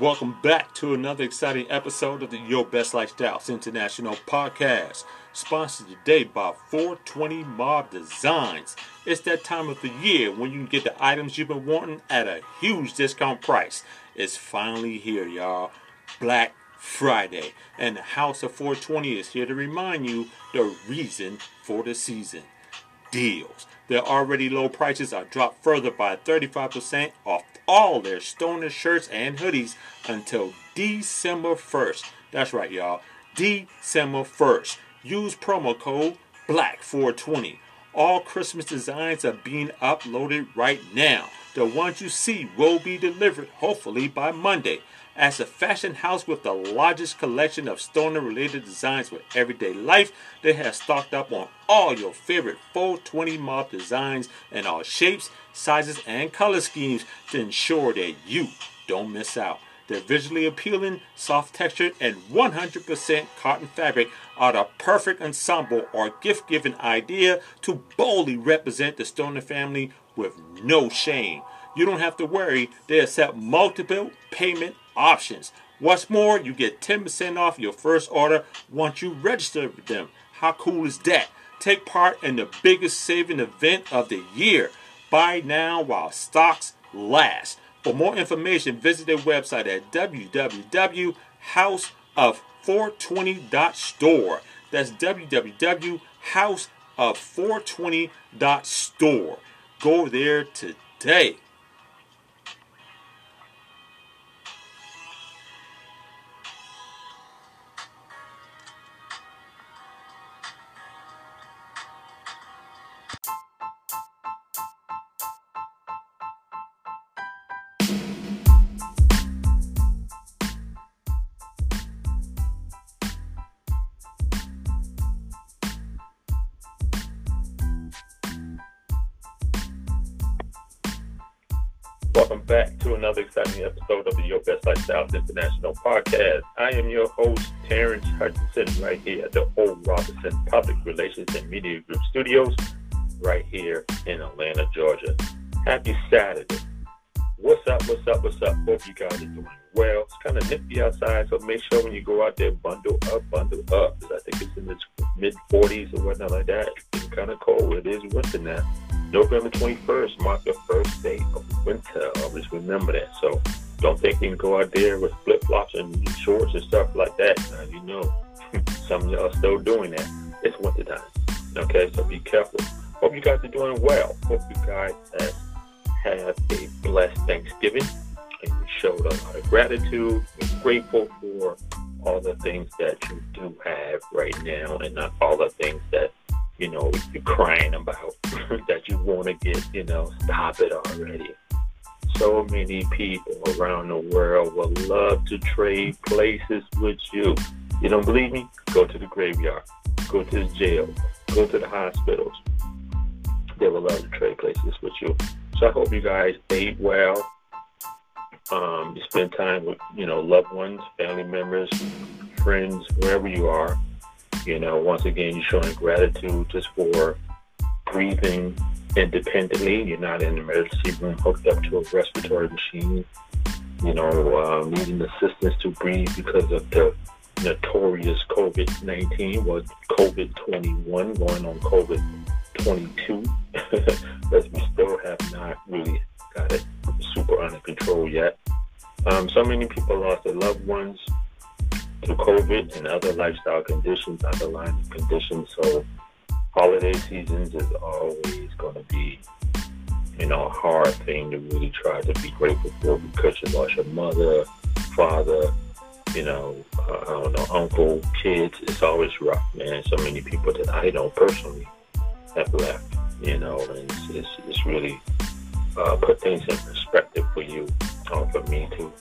Welcome back to another exciting episode of the Your Best Lifestyles International podcast, sponsored today by 420 Mob Designs. It's that time of the year when you can get the items you've been wanting at a huge discount price. It's finally here, y'all. Black Friday. And the House of 420 is here to remind you the reason for the season deals. Their already low prices are dropped further by 35% off all their stoner shirts and hoodies until December 1st. That's right, y'all. December 1st. Use promo code BLACK420. All Christmas designs are being uploaded right now. The ones you see will be delivered hopefully by Monday. As a fashion house with the largest collection of stoner related designs for everyday life, they have stocked up on all your favorite 420 mob designs in all shapes, sizes, and color schemes to ensure that you don't miss out. Their visually appealing, soft textured, and 100% cotton fabric are the perfect ensemble or gift giving idea to boldly represent the Stoner family with no shame. You don't have to worry, they accept multiple payment options. What's more, you get 10% off your first order once you register with them. How cool is that? Take part in the biggest saving event of the year. Buy now while stocks last. For more information, visit their website at www.houseof420.store. That's www.houseof420.store. Go there today. Best Lifestyles International podcast. I am your host, Terrence Hutchinson, right here at the Old Robinson Public Relations and Media Group Studios, right here in Atlanta, Georgia. Happy Saturday. What's up, what's up, what's up? Hope you guys are doing well. It's kind of nippy outside, so make sure when you go out there, bundle up, bundle up. Because I think it's in the mid 40s or whatnot like that. It's kind of cold. It is winter now. November 21st marks the first day of winter. Always remember that. So don't think you can go out there with flip flops and shorts and stuff like that. Now, you know, some of y'all still doing that. It's winter time. Okay, so be careful. Hope you guys are doing well. Hope you guys have, have a blessed Thanksgiving and you showed a lot of gratitude. Grateful for all the things that you do have right now and not all the things that you know, you're crying about that you want to get, you know, stop it already. So many people around the world would love to trade places with you. You don't believe me? Go to the graveyard, go to the jail, go to the hospitals. They would love to trade places with you. So I hope you guys ate well. Um, you spend time with, you know, loved ones, family members, friends, wherever you are you know, once again, you're showing gratitude just for breathing independently. You're not in the emergency room hooked up to a respiratory machine. You know, uh, needing assistance to breathe because of the notorious COVID 19 was COVID 21 going on COVID 22. As we still have not really got it super under control yet. Um, so many people lost their loved ones to COVID and other lifestyle conditions, underlying conditions. So holiday seasons is always going to be, you know, a hard thing to really try to be grateful for because you lost your mother, father, you know, uh, I don't know, uncle, kids. It's always rough, man. So many people that I know personally have left, you know, and it's, it's, it's really uh, put things in perspective for you, uh, for me too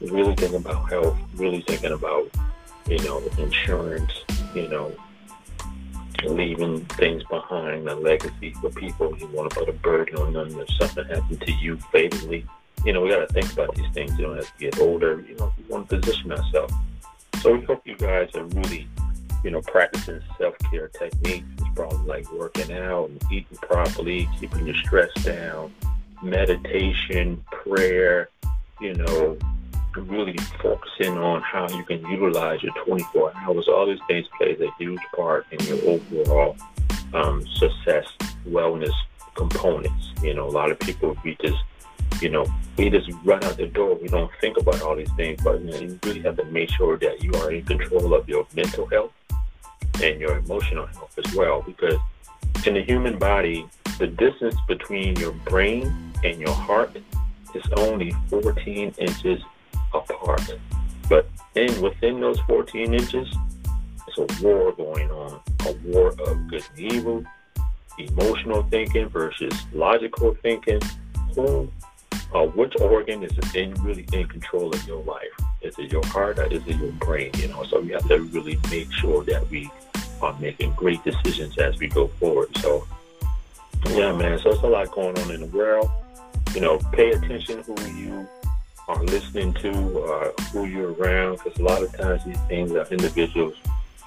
really thinking about health, really thinking about, you know, insurance, you know, leaving things behind, a legacy for people. You want to put a burden on them if something happened to you fatally. You know, we got to think about these things. You know, as we get older, you know, we want to position ourselves. So we hope you guys are really, you know, practicing self-care techniques. It's probably like working out and eating properly, keeping your stress down, meditation, prayer, you know, really focusing on how you can utilize your 24 hours. All these things plays a huge part in your overall um, success, wellness components. You know, a lot of people we just, you know, we just run out the door. We don't think about all these things, but you, know, you really have to make sure that you are in control of your mental health and your emotional health as well, because in the human body, the distance between your brain and your heart is only 14 inches apart. But in within those 14 inches, it's a war going on, a war of good and evil, emotional thinking versus logical thinking. Who, uh, which organ is in really in control of your life? Is it your heart or is it your brain? You know, so we have to really make sure that we are making great decisions as we go forward. So, yeah, man. So it's a lot going on in the world. You know, pay attention who you listening to, uh, who you're around, because a lot of times these things are individuals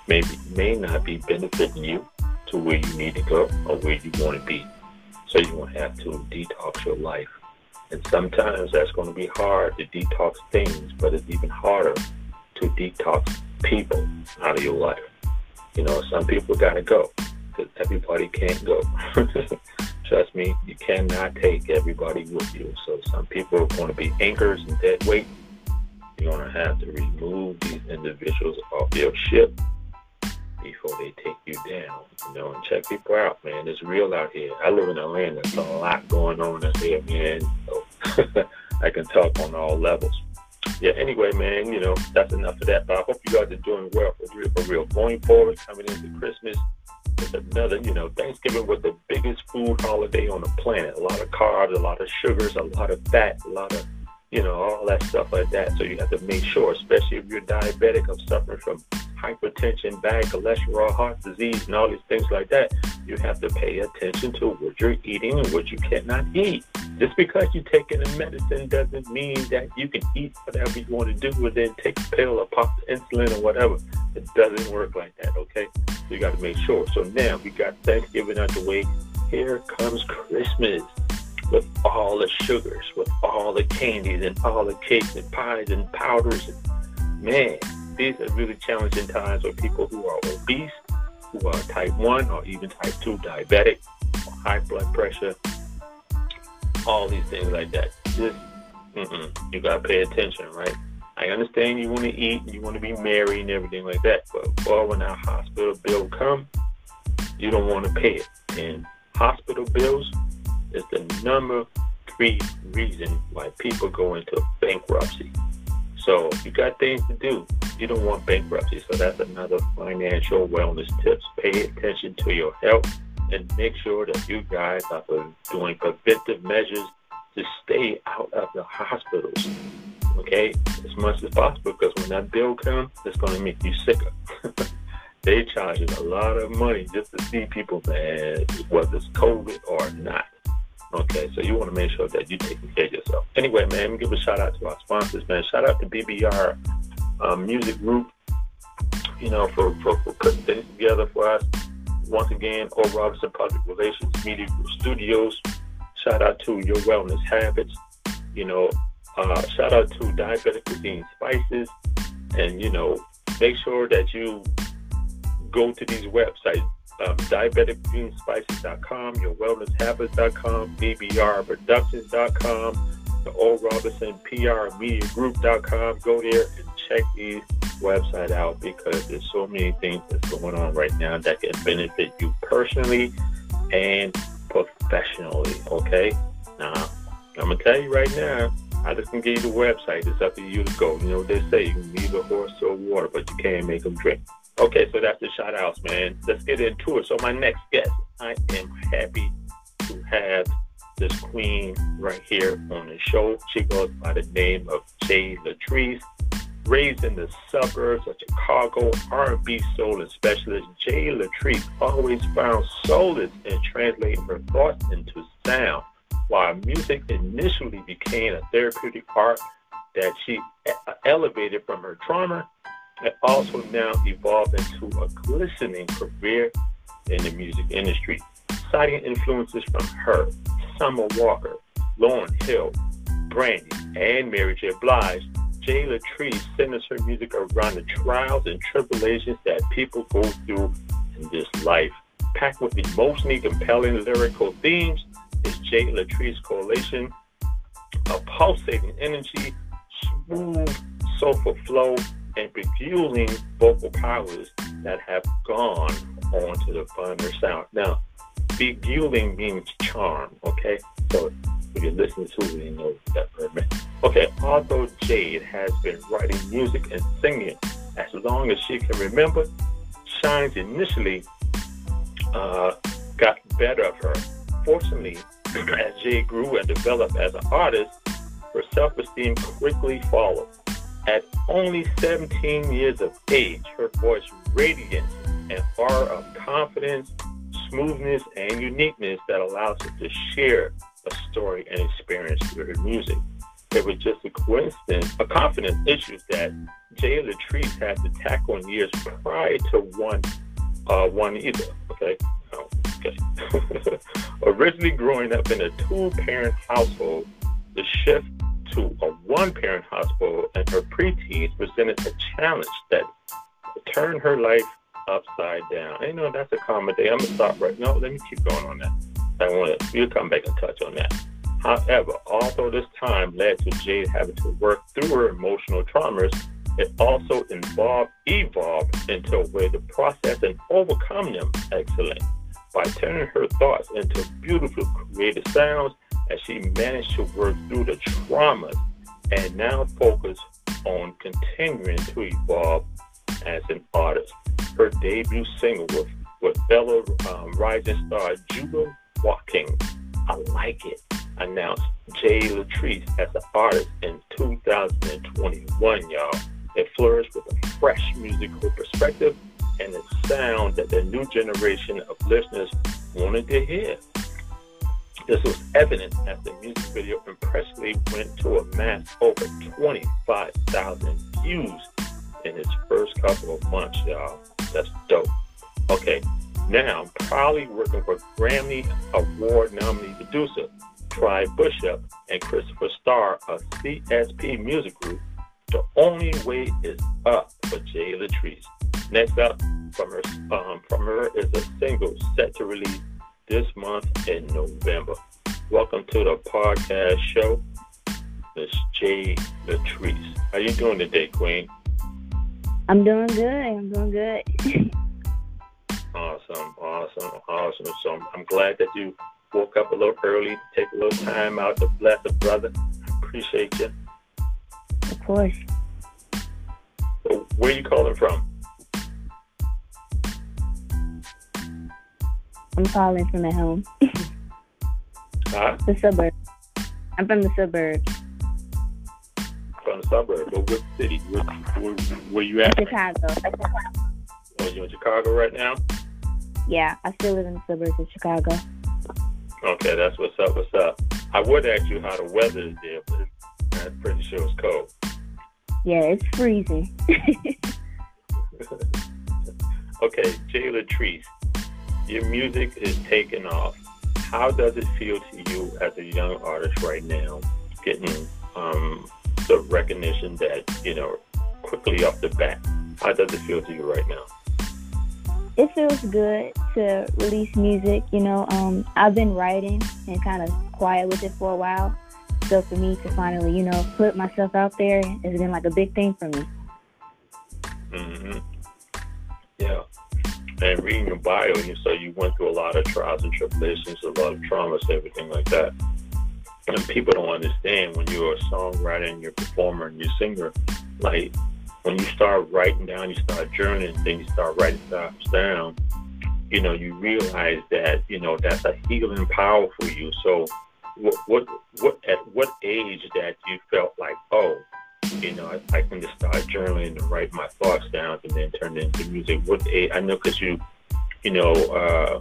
maybe may not be benefiting you to where you need to go or where you want to be. So you're going to have to detox your life. And sometimes that's going to be hard to detox things, but it's even harder to detox people out of your life. You know, some people got to go because everybody can't go. Trust me, you cannot take everybody with you. So some people are going to be anchors and dead weight. You're going to have to remove these individuals off your ship before they take you down. You know, and check people out, man. It's real out here. I live in Atlanta. There's a lot going on out here, man. So I can talk on all levels. Yeah, anyway, man, you know, that's enough of that. But I hope you guys are doing well for real. For real. Going forward, coming into Christmas, another, you know, Thanksgiving was the biggest food holiday on the planet. A lot of carbs, a lot of sugars, a lot of fat, a lot of, you know, all that stuff like that. So you have to make sure, especially if you're diabetic or suffering from hypertension, bad cholesterol, heart disease, and all these things like that, you have to pay attention to what you're eating and what you cannot eat. Just because you're taking a medicine doesn't mean that you can eat whatever you want to do and then take a pill or pop the insulin or whatever. It doesn't work like that, okay? You got to make sure. So now we got Thanksgiving out the way. Here comes Christmas with all the sugars, with all the candies and all the cakes and pies and powders. Man, these are really challenging times for people who are obese, who are type 1 or even type 2 diabetic, high blood pressure, all these things like that. Just, you got to pay attention, right? I understand you want to eat, you want to be married and everything like that, but boy, when that hospital bill come, you don't want to pay it. And hospital bills is the number three reason why people go into bankruptcy. So you got things to do. You don't want bankruptcy. So that's another financial wellness tips. Pay attention to your health and make sure that you guys are doing preventive measures to stay out of the hospitals. Okay, as much as possible because when that bill comes, it's going to make you sicker. they charge a lot of money just to see people, man, whether it's COVID or not. Okay, so you want to make sure that you're taking care of yourself. Anyway, man, give a shout out to our sponsors, man. Shout out to BBR um, Music Group, you know, for, for, for putting things together for us. Once again, O. Robinson Public Relations Media Group Studios. Shout out to Your Wellness Habits. You know, uh, shout out to Diabetic Cuisine Spices. And, you know, make sure that you go to these websites um, diabeticgreenspices.com, yourwellnesshabits.com, bbrproductions.com, the Old Robinson PR Media Group.com. Go there and check these website out because there's so many things that's going on right now that can benefit you personally and professionally. Okay, now I'm gonna tell you right now. I just can give you the website. It's up to you to go. You know they say: you leave a horse or water, but you can't make them drink. Okay, so that's the shout outs, man. Let's get into it. So, my next guest, I am happy to have this queen right here on the show. She goes by the name of Jay Latrice. Raised in the suburbs of Chicago, R&B soul specialist Jay Latrice always found solace in translating her thoughts into sound. While music initially became a therapeutic art that she elevated from her trauma, and also now evolved into a glistening career in the music industry, citing influences from H.E.R., Summer Walker, Lauryn Hill, Brandy, and Mary J. Blige. Jay Latrice centers her music around the trials and tribulations that people go through in this life. Packed with emotionally compelling lyrical themes is Jay Latrice Coalition, a pulsating energy, smooth, soulful flow, and refueling vocal powers that have gone on to the finer sound. Now, beguiling means charm, okay? So if you listen to it, you know that word Okay, although Jade has been writing music and singing as long as she can remember, Shines initially uh, got better of her. Fortunately, as Jay grew and developed as an artist, her self-esteem quickly followed. At only 17 years of age, her voice radiant an aura of confidence, smoothness, and uniqueness that allows her to share a story and experience through her music. It was just a coincidence, a confidence issue that Jay Latrice had to tackle in years prior to one, uh, one either. Okay, Originally growing up in a two-parent household, the shift to a one-parent household and her preteens presented a challenge that turned her life upside down. And, you know, that's a common day. I'm gonna stop right now. Let me keep going on that. I want to. We'll come back and touch on that. However, although this time led to Jade having to work through her emotional traumas, it also involved evolved into a way to process and overcome them excellent by turning her thoughts into beautiful creative sounds as she managed to work through the traumas and now focus on continuing to evolve as an artist. Her debut single with, with fellow um, rising star Judah Walking, I Like It, announced Jay Latrice as an artist in 2021, y'all. It flourished with a fresh musical perspective and a sound that the new generation of listeners wanted to hear. This was evident as the music video impressively went to amass over 25,000 views in its first couple of months, y'all. That's dope. Okay, now I'm probably working for Grammy Award nominee producer Tri Bishop and Christopher Starr of CSP Music Group. The only way is up for Jay Latrice. Next up from her, um, from her is a single set to release this month in November. Welcome to the podcast show. Miss Jay Latrice. How you doing today, Queen? I'm doing good. I'm doing good. awesome, awesome, awesome. So I'm glad that you woke up a little early, take a little time out to bless a brother. Appreciate you. Course. Where you calling from? I'm calling from at home. huh? The suburbs. I'm from the suburbs. From the suburbs. But what city? Where, where, where you at? Chicago. Oh, you in Chicago right now? Yeah, I still live in the suburbs of Chicago. Okay, that's what's up. What's up? I would ask you how the weather is there, but I'm pretty sure it's cold. Yeah, it's freezing. okay, Jay Latrice, your music is taking off. How does it feel to you as a young artist right now, getting um, the recognition that you know quickly off the bat? How does it feel to you right now? It feels good to release music. You know, um, I've been writing and kind of quiet with it for a while. So for me to finally, you know, put myself out there has been like a big thing for me. Mm-hmm. Yeah and reading your bio, you say you went through a lot of trials and tribulations, a lot of traumas, everything like that. And people don't understand when you're a songwriter and you're a performer and you're a singer, like when you start writing down, you start journaling, then you start writing stuff down, you know, you realize that, you know, that's a healing power for you. So what what what at what age that you felt like, oh, you know, I, I can just start journaling and write my thoughts down and then turn it into music. What age? I know because you, you know, uh,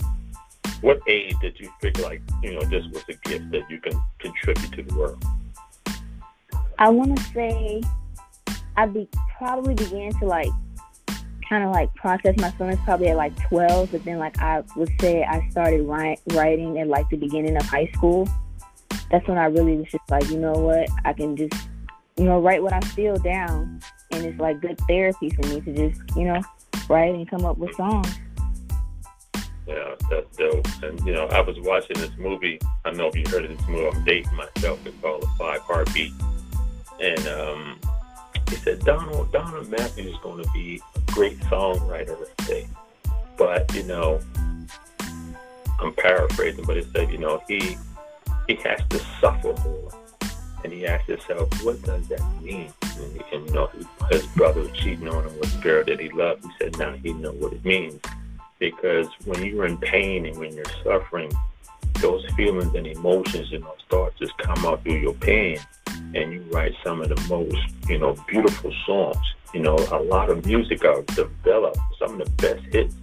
what age did you feel like, you know, this was a gift that you can contribute to the world? I want to say I be, probably began to like kind of like process my feelings probably at like 12, but then like I would say I started write, writing at like the beginning of high school. That's when I really was just like, you know what, I can just you know, write what I feel down, and it's like good therapy for me to just, you know, write and come up with songs. Yeah, that's dope. And you know, I was watching this movie. I don't know if you heard of this movie. I'm dating myself. It's called Five Heartbeat. And um, he said Donald Donald Matthews is going to be a great songwriter one day. But you know, I'm paraphrasing, but it said, you know, he he has to suffer more. And he asked himself, what does that mean? And, and you know, his brother was cheating on him with a girl that he loved. He said, now he know what it means because when you're in pain and when you're suffering, those feelings and emotions and those thoughts just come out through your pain, and you write some of the most, you know, beautiful songs. You know, a lot of music are developed. Some of the best hits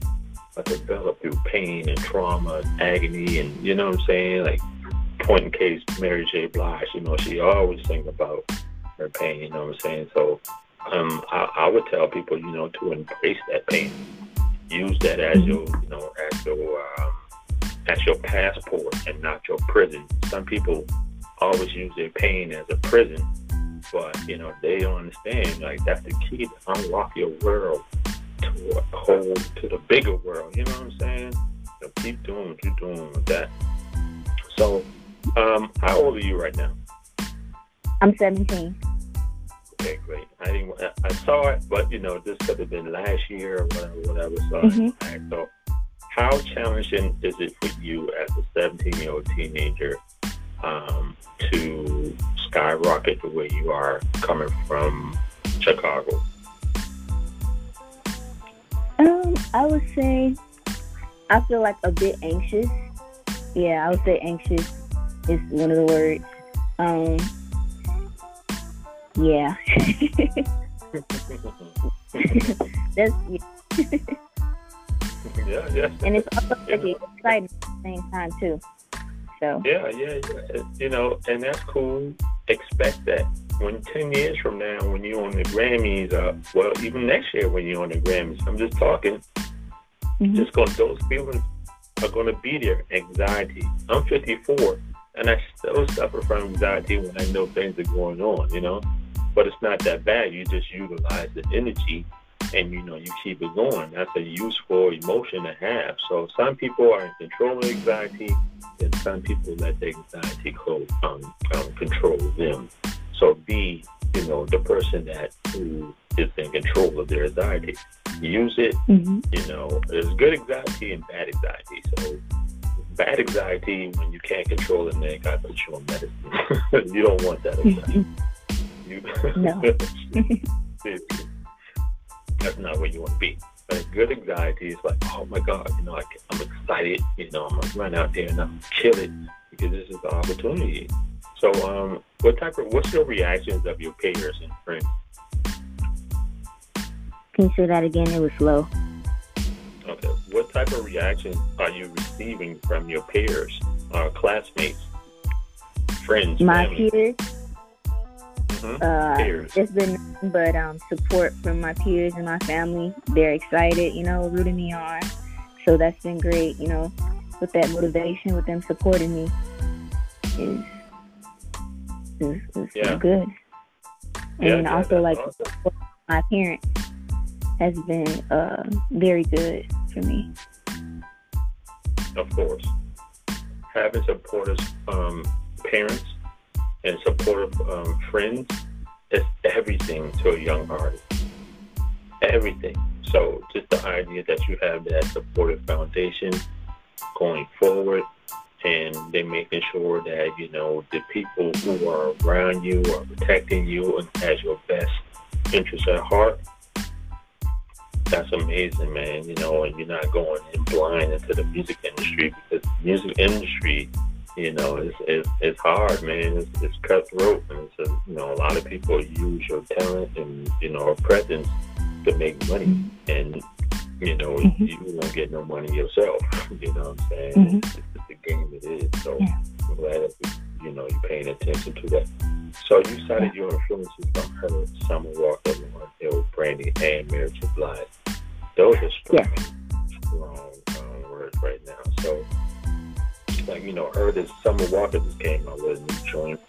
are developed through pain and trauma, and agony, and you know what I'm saying? Like, point in case, Mary J. Blige. You know, she always sing about her pain. You know what I'm saying? So, um, I, I would tell people, you know, to embrace that pain use that as your, you know, as your, um, as your passport and not your prison. Some people always use their pain as a prison, but you know they don't understand. Like that's the key to unlock your world to a whole, to the bigger world. You know what I'm saying? So keep doing what you're doing with that. So, um, how old are you right now? I'm 17. Okay, great. I didn't. I saw it, but you know, this could have been last year or whatever. whatever. So, mm-hmm. so, how challenging is it for you as a 17 year old teenager um, to skyrocket the way you are coming from Chicago? Um, I would say I feel like a bit anxious. Yeah, I would say anxious is one of the words. Um, yeah. That's yeah. yeah, yeah. And it's also pretty exciting at the same time too. So Yeah, yeah, yeah. You know, and that's cool. Expect that. When ten years from now, when you're on the Grammys, uh, well, even next year when you're on the Grammys, I'm just talking. Mm-hmm. Just going, those feelings are going to be there. Anxiety. I'm 54, and I still suffer from anxiety when I know things are going on. You know, but it's not that bad. You just utilize the energy and you know you keep it going. That's a useful emotion to have. So some people are in control of anxiety, and some people let the anxiety co- um, um, control them. So be you know the person that who is in control of their anxiety. Use it. Mm-hmm. You know, there's good anxiety and bad anxiety. So bad anxiety when you can't control it, then got to put you on medicine. you don't want that anxiety. You no. that's not where you want to be. But good anxiety is like, oh my God, you know, I, I'm excited. You know, I'm gonna run out there and I'm kill it because this is the opportunity. So, um, what type of what's your reactions of your peers and friends? Can you say that again? It was slow. Okay. What type of reactions are you receiving from your peers, uh, classmates, friends, my family? peers? Mm-hmm. Uh, it's been but um, support from my peers and my family. They're excited, you know, rooting me on. So that's been great, you know, with that motivation, with them supporting me is is, is yeah. good. And yeah, also like awesome. my parents has been uh, very good me. Of course, having supportive um, parents and supportive um, friends is everything to a young artist. Everything. So just the idea that you have that supportive foundation going forward and then making sure that, you know, the people who are around you are protecting you and has your best interests at heart. That's amazing, man. You know, and you're not going in blind into the music industry because the music industry you know, it's it's, it's hard, man. It's, it's cutthroat, and it's a, you know a lot of people use your talent and you know presence to make money, and you know mm-hmm. you won't get no money yourself. You know what I'm saying? Mm-hmm. It's, it's the game it is. So yeah. I'm glad that you know you're paying attention to that. So you cited your influences from H.E.R., Summer Walker, Lauryn Hill, Brandy, and Mary J. Blige. Those are strong, yeah. strong um, words right now. So like, you know, heard that Summer Walker just came out with new joints.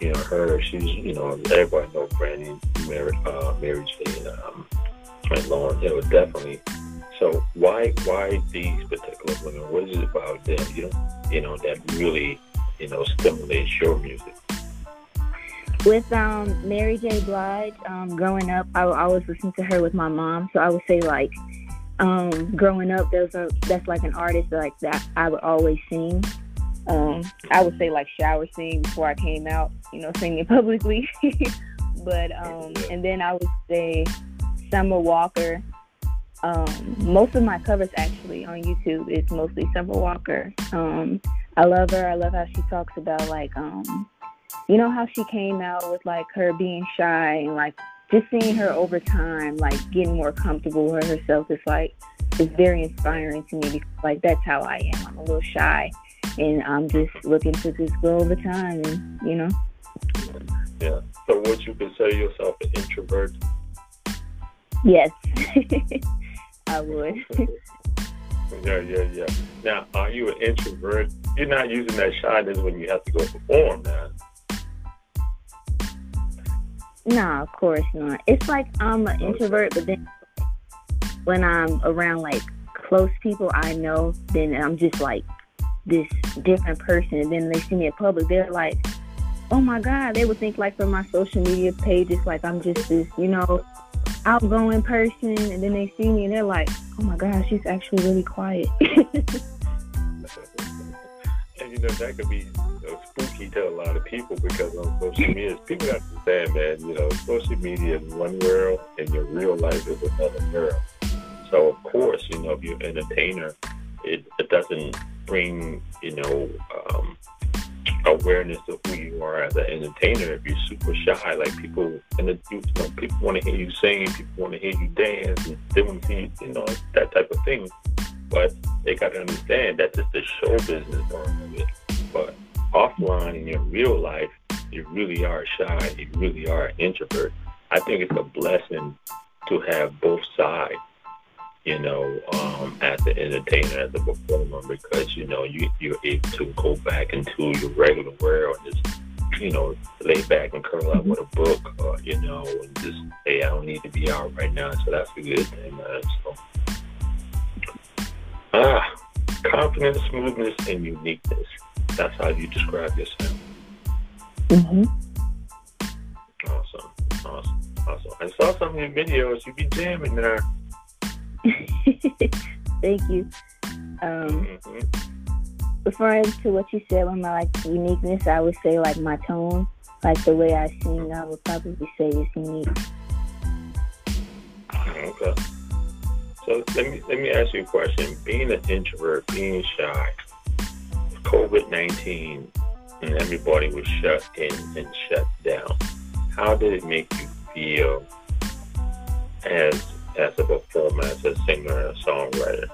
you know her. She's you know everybody knows Brandy, Mary, uh, Mary J, um, and Lauryn Hill definitely. So why why these particular women? What is it about them? You know, you know that really you know stimulates your music. With um, Mary J. Blige, um, growing up, I would always listen to her with my mom. So I would say like, um, growing up, there's a that's like an artist like that I would always sing. Um, I would say like shower sing before I came out, you know, singing publicly. but um, and then I would say Summer Walker. Um, most of my covers actually on YouTube is mostly Summer Walker. Um, I love her. I love how she talks about like um, you know how she came out with like her being shy and like just seeing her over time, like getting more comfortable with herself is like it's very inspiring to me because like that's how I am. I'm a little shy and I'm just looking to just grow over time and you know. Yeah. So would you consider yourself an introvert? Yes. I would. yeah, yeah, yeah. Now, are you an introvert? You're not using that shyness when you have to go perform now. No, of course not. It's like I'm an introvert, but then when I'm around like close people I know, then I'm just like this different person. And then they see me in public, they're like, oh my God. They would think like from my social media pages, like I'm just this, you know, outgoing person. And then they see me and they're like, oh my God, she's actually really quiet. that could be spooky to a lot of people because on social media, people got to understand, man, you know, social media is one world and your real life is another world. So, of course, you know, if you're an entertainer, it, it doesn't bring, you know, um, awareness of who you are as an entertainer if you're super shy. Like people, and the, you know, people want to hear you sing, people want to hear you dance, and they want to see, you know, that type of thing. But they got to understand that's just the show business part of it. But offline in your real life, you really are shy, you really are an introvert. I think it's a blessing to have both sides, you know, um, as an entertainer, as a performer, because, you know, you, you're able to go back into your regular world and just, you know, lay back and curl up with a book, or, you know, and just, hey, I don't need to be out right now. So that's a good thing, man. So, ah, confidence, smoothness, and uniqueness. That's how you describe yourself. Mm-hmm. Awesome. Awesome. Awesome. I saw some of your videos. You be jamming there. Thank you. Um. Referring to what you said with my like uniqueness, I would say like my tone, like the way I sing, I would probably say is unique. Okay. So let me let me ask you a question. Being an introvert, being shy, COVID 19 and everybody was shut in and shut down, how did it make you feel as as a performer, as a singer, a songwriter?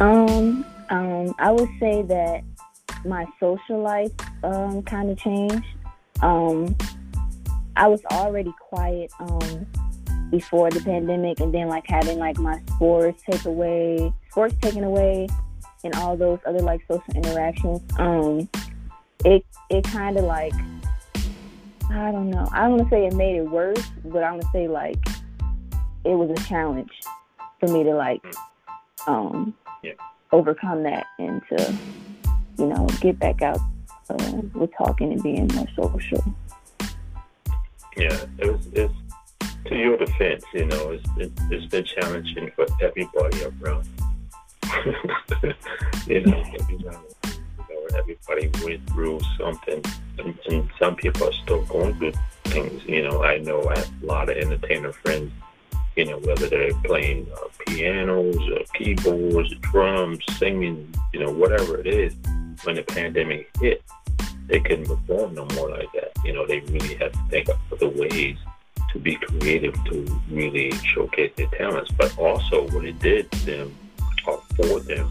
Um, um, I would say that my social life um, kind of changed. Um, I was already quiet um, before the pandemic, and then like having like my sports take away, sports taken away, and all those other like social interactions, um, it it kind of like I don't know. I don't want to say it made it worse, but I want to say like it was a challenge for me to like um yeah. overcome that and to you know get back out uh, with talking and being more social. Yeah, it was. It's to your defense, you know, it's it, it's been challenging for everybody around you know, you know, everybody went through something, and, and some people are still going through things. You know, I know I have a lot of entertainer friends. You know, whether they're playing uh, pianos or keyboards, or drums, singing, you know, whatever it is. When the pandemic hit, they couldn't perform no more like that. You know, they really had to think of other ways to be creative to really showcase their talents. But also, what it did to them for them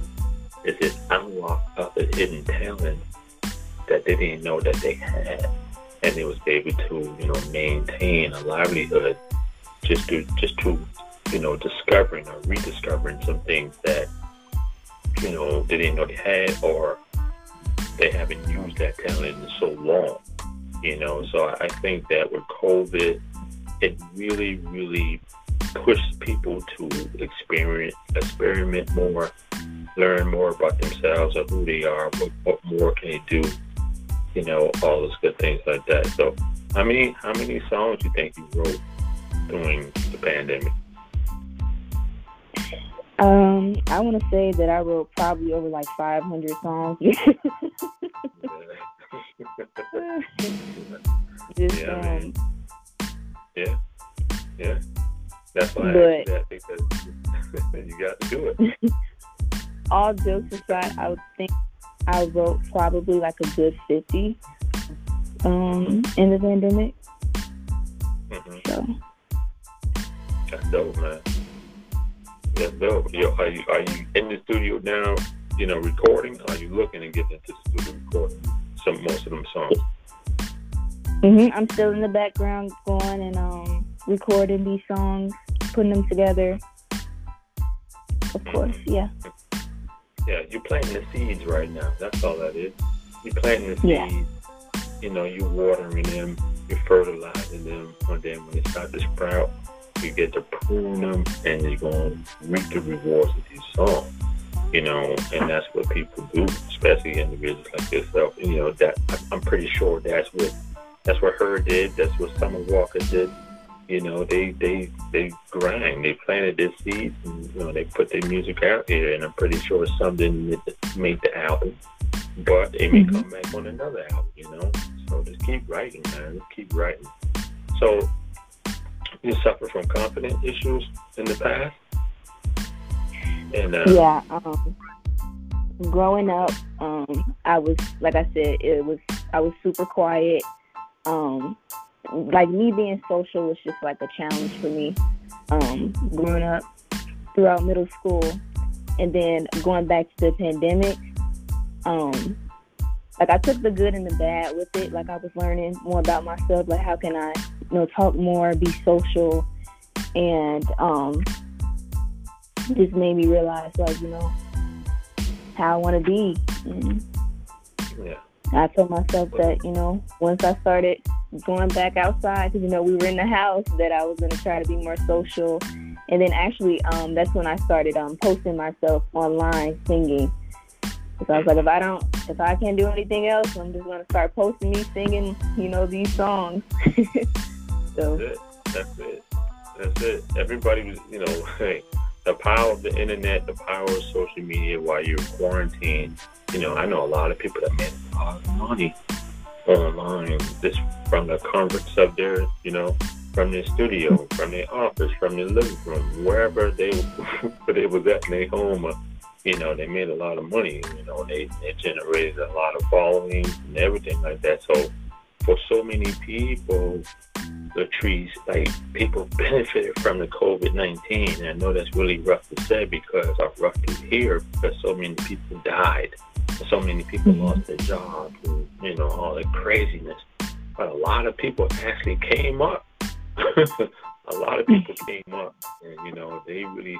is it unlocked other hidden talents that they didn't know that they had, and they was able to, you know, maintain a livelihood just to just to, you know, discovering or rediscovering some things that, you know, they didn't know they had, or they haven't used that talent in so long. You know, so I think that with COVID, it really, really pushed people to experience, experiment more, learn more about themselves or who they are, what, what more can they do, you know, all those good things like that. So, how many how many songs you think you wrote during the pandemic? Um, I want to say that I wrote probably over like 500 songs. Just, yeah, um, yeah, yeah. That's why but, I that because you got to do it. all jokes aside, I would think I wrote probably like a good 50 um, in the pandemic. Mm-hmm. So. That's dope, man. That's dope. Yo, are you are you in the studio now? You know, recording? Are you looking to get into the studio recording some most of them songs? Mhm. I'm still in the background going and um recording these songs, putting them together. Of mm-hmm. course, yeah. Yeah, you're planting the seeds right now. That's all that is. You're planting the seeds. Yeah. You know, you're watering them, you're fertilizing them, and then when they start to sprout, you get to prune them, and you're going to reap the rewards of these songs. You know, and that's what people do, especially individuals like yourself. You know, that I'm pretty sure that's what that's what H.E.R. did. That's what Summer Walker did you know, they they they grind. They planted their seeds, and you know, they put their music out there. And I'm pretty sure some didn't make the album, but they may mm-hmm. come back on another album. You know, so just keep writing, man. Just keep writing. So, you suffer from confidence issues in the past, and uh, yeah. Um, growing up, um, I was like I said, it was I was super quiet. Um, like me being social was just like a challenge for me. Um, growing up throughout middle school, and then going back to the pandemic, um, like I took the good and the bad with it. Like I was learning more about myself. Like how can I, you know, talk more, be social, and um, just made me realize, like you know, how I want to be. And yeah. I told myself that you know, once I started going back outside because you know we were in the house that I was going to try to be more social, and then actually um, that's when I started um, posting myself online singing. So I was like, if I don't, if I can't do anything else, I'm just to start posting me singing, you know, these songs. so that's it. That's it. That's it. Everybody was, you know, hey, the power of the internet, the power of social media while you're quarantined. You know, I know a lot of people that made a lot of money online just from the comforts of their, you know, from their studio, from their office, from their living room, wherever they they was at in their home. Uh, you know, they made a lot of money. You know, they they generated a lot of following and everything like that. So for so many people, the trees like people benefited from the COVID nineteen. I know that's really rough to say because I'm rough to hear because so many people died so many people mm-hmm. lost their jobs and, you know, all the craziness. But a lot of people actually came up. a lot of people came up and, you know, they really,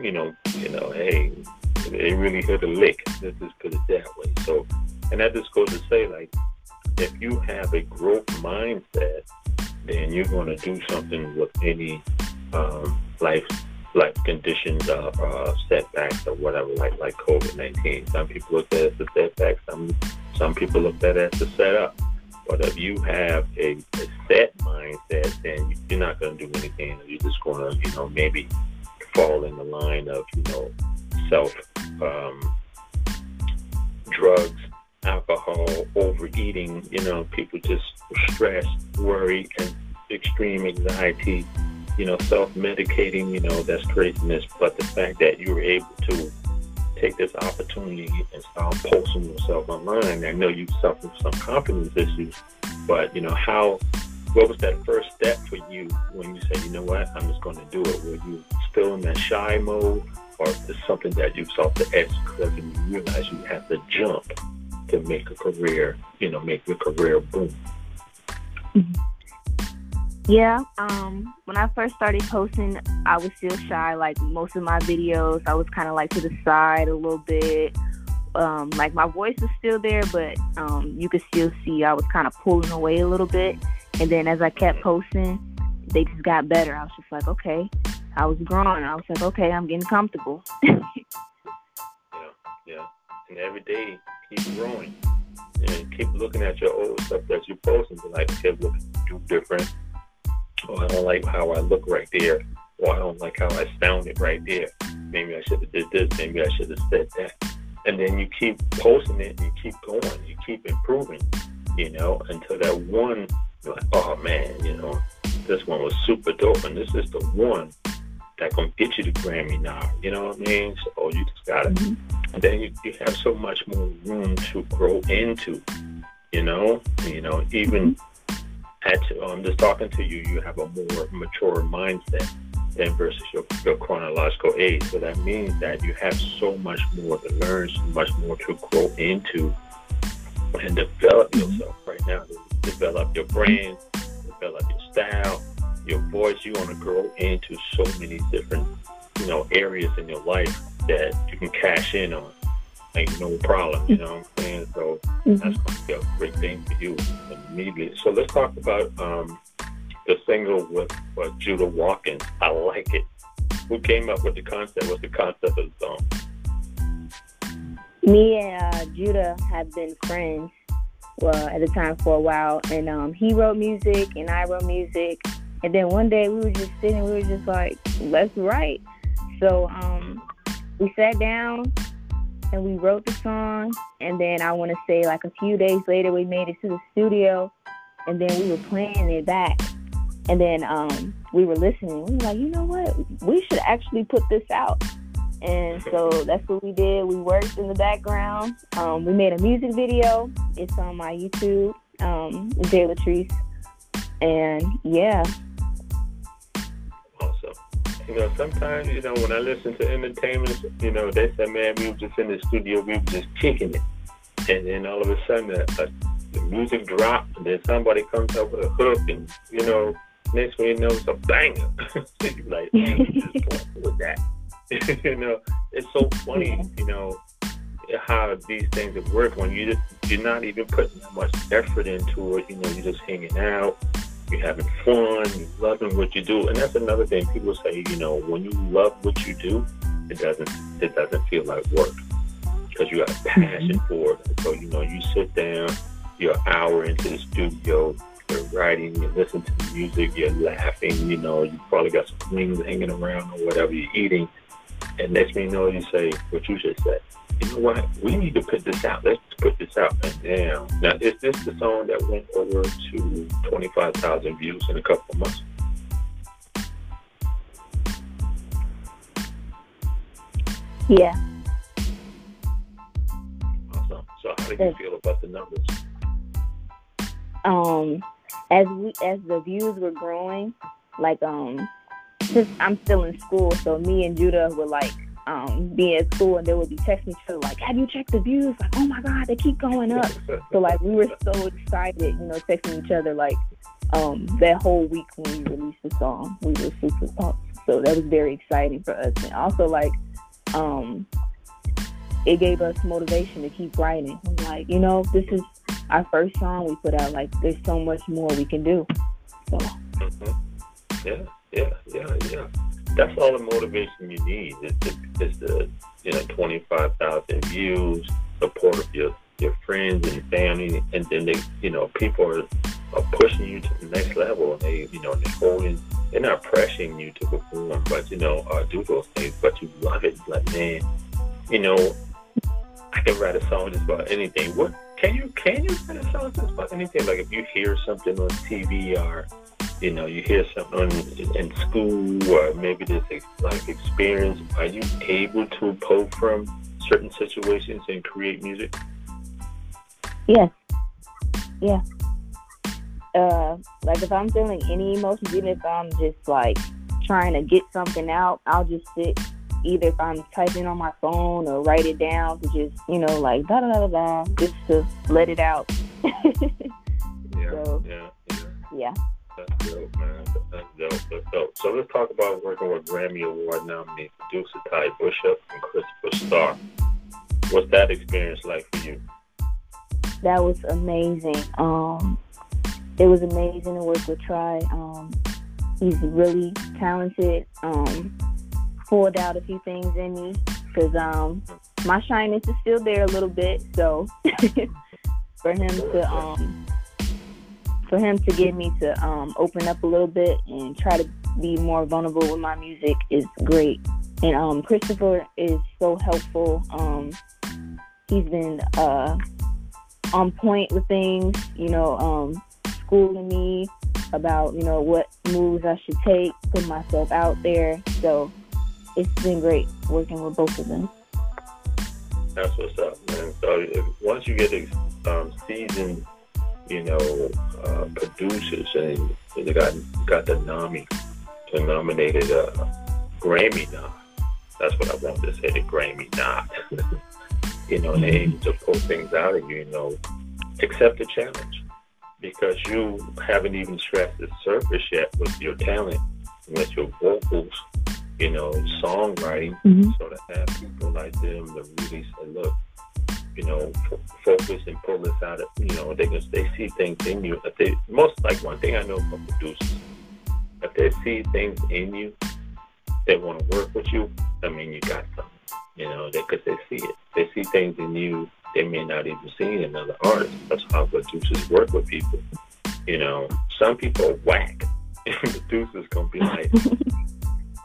you know, you know, hey, they really hit a lick. Let's just put it that way. So, and that just goes to say, like, if you have a growth mindset, then you're going to do something with any um, life like conditions or uh, setbacks or whatever, like like COVID nineteen. Some people look at it as a setback. Some some people look at it as a setup. But if you have a, a set mindset, then you're not going to do anything. You're just going to, you know, maybe fall in the line of, you know, self um, drugs, alcohol, overeating. You know, people just stress, worry, and extreme anxiety you know, self-medicating, you know, that's craziness. But the fact that you were able to take this opportunity and start posting yourself online, I know you suffer some confidence issues, but you know, how, what was that first step for you when you said, you know what, I'm just going to do it? Were you still in that shy mode, or is something that you saw the edge and you realized you had to jump to make a career, you know, make your career boom? Yeah, um, when I first started posting, I was still shy. Like most of my videos, I was kind of like to the side a little bit, um, like my voice was still there, but um, you could still see I was kind of pulling away a little bit. And then as I kept posting, they just got better. I was just like, okay, I was growing. I was like, okay, I'm getting comfortable. yeah, yeah. And every day, keep growing. And keep looking at your old stuff that you posted and be like, okay, look, do different. Oh, I don't like how I look right there. Or I don't like how I sounded right there. Maybe I should have did this. Maybe I should have said that. And then you keep posting it you keep going. You keep improving, you know, until that one, you're like, oh man, you know, this one was super dope. And this is the one that gonna get you the Grammy now. You know what I mean? So you just gotta, mm-hmm. and then you, you have so much more room to grow into. You know, you know, even mm-hmm. at I'm just talking to you, you have a more mature mindset than versus your, your chronological age. So that means that you have so much more to learn, so much more to grow into and develop mm-hmm. yourself right now. Develop your brand, develop your style, your voice. You want to grow into so many different, you know, areas in your life that you can cash in on. Like no problem, you know what I'm saying? So mm-hmm. that's going to be a great thing for you immediately. So let's talk about um, the single with uh, Judah Watkins. I like it. Who came up with the concept? What's the concept of the song? Me and uh, Judah have been friends well at the time for a while, and um, he wrote music and I wrote music, and then one day we were just sitting, we were just like, let's write. So um, we sat down and we wrote the song, and then I want to say like a few days later we made it to the studio, and then we were playing it back. And then um, we were listening. We were like, you know what? We should actually put this out. And so that's what we did. We worked in the background. Um, we made a music video. It's on my YouTube, um, Jay Latrice. And yeah. Awesome. You know, sometimes, you know, when I listen to entertainment, you know, they say, man, we were just in the studio, we were just kicking it. And then all of a sudden, uh, uh, the music dropped, and then somebody comes up with a hook, and, you know, next thing you know, it's a banger. like, with that. you know, it's so funny, you know, how these things work when you just you're not even putting that much effort into it. You know, you're just hanging out, you're having fun, you're loving what you do, and that's another thing. People say, you know, when you love what you do, it doesn't it doesn't feel like work because you have a passion mm-hmm. for it. So you know, you sit down, you're an hour into the studio you're writing, you listen to the music, you're laughing, you know, you probably got some wings hanging around or whatever you're eating. And next thing you know, you say what you just said. You know what? We need to put this out. Let's put this out. And now, now is this the song that went over to 25,000 views in a couple of months? Yeah. Awesome. So how do you feel about the numbers? Um, as we as the views were growing, like um, since I'm still in school, so me and Judah were like um be at school and they would be texting each other like, "Have you checked the views?" Like, "Oh my God, they keep going up." so like we were so excited, you know, texting each other like um that whole week when we released the song, we were super pumped. So that was very exciting for us, and also like um it gave us motivation to keep writing. I'm like, you know, this is our first song we put out. Like, there's so much more we can do. So. Mm-hmm. Yeah, yeah, yeah, yeah. That's all the motivation you need. Is the, is the you know twenty five thousand views, support of your your friends and family, and then they you know people are are pushing you to the next level, and they you know they're holding. They're not pressuring you to perform, but you know, uh, do those things. But you love it, like man, you know, I can write a song just about anything. What can you can you write a song just about anything? Like if you hear something on TV or you know you hear something in school or maybe this life experience, are you able to pull from certain situations and create music? Yes. Yeah. Uh, like if I'm feeling any emotions, even if I'm just like trying to get something out, I'll just sit either if I'm typing on my phone or write it down to just, you know, like da da da da, just to let it out. yeah, so, yeah, yeah. Yeah. That's dope, man. That's dope. That's dope. So let's talk about working with Grammy Award nominee producer Ty Bishop and Christopher Starr. what's that experience like for you? That was amazing. Um, it was amazing to work with Ty. Um, he's really talented. Um, pulled out a few things in me because um, my shyness is still there a little bit. So for him to um, for him to get me to um, open up a little bit and try to be more vulnerable with my music is great. And um, Christopher is so helpful. Um, he's been uh, on point with things, you know, um, schooling me about, you know, what moves I should take, put myself out there. So it's been great working with both of them. That's what's up, man. So if, once you get um, seasoned, you know, uh, producers and they got got the NAMI, the nominated uh, Grammy now. That's what I wanted to say, the Grammy not. you know, and they aim to pull things out of you, you know, accept the challenge because you haven't even scratched the surface yet with your talent, with your vocals, you know, songwriting. Mm-hmm. So to have people like them to really say, look, you know, f- focus and pull this out of, you know, they they see things in you. If they most like one thing I know from producers, if they see things in you, they want to work with you. I mean, you got something, you know, because they, they see it. They see things in you they may not even see in another artist. That's how producers work with people. You know, some people whack, and producers gonna be like, eh, eh,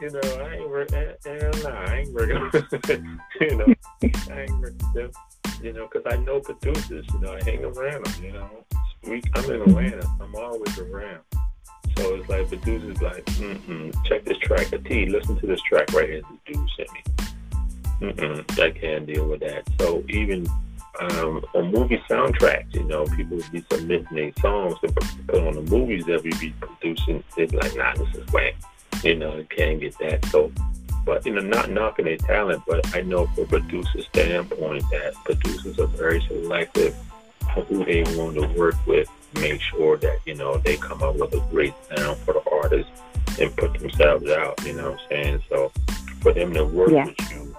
you know, I ain't working. Hell no, I ain't working. you know, I ain't working. You know, because I know producers. You know, I hang around them. You know, we, I'm in Atlanta. I'm always around. So it's like producers like, mm-mm, check this track. A T, listen to this track right here. The dude sent me. Mm-mm, I can't deal with that. So even um, on movie soundtracks. You know, people would be submitting their songs to put on the movies that we be producing. They'd be like, nah, this is whack. You know, it can't get that. So, but, you know, not knocking their talent, but I know from a producer standpoint that producers are very selective on who they want to work with, make sure that, you know, they come up with a great sound for the artist and put themselves out, you know what I'm saying? So for them to work yeah. with you,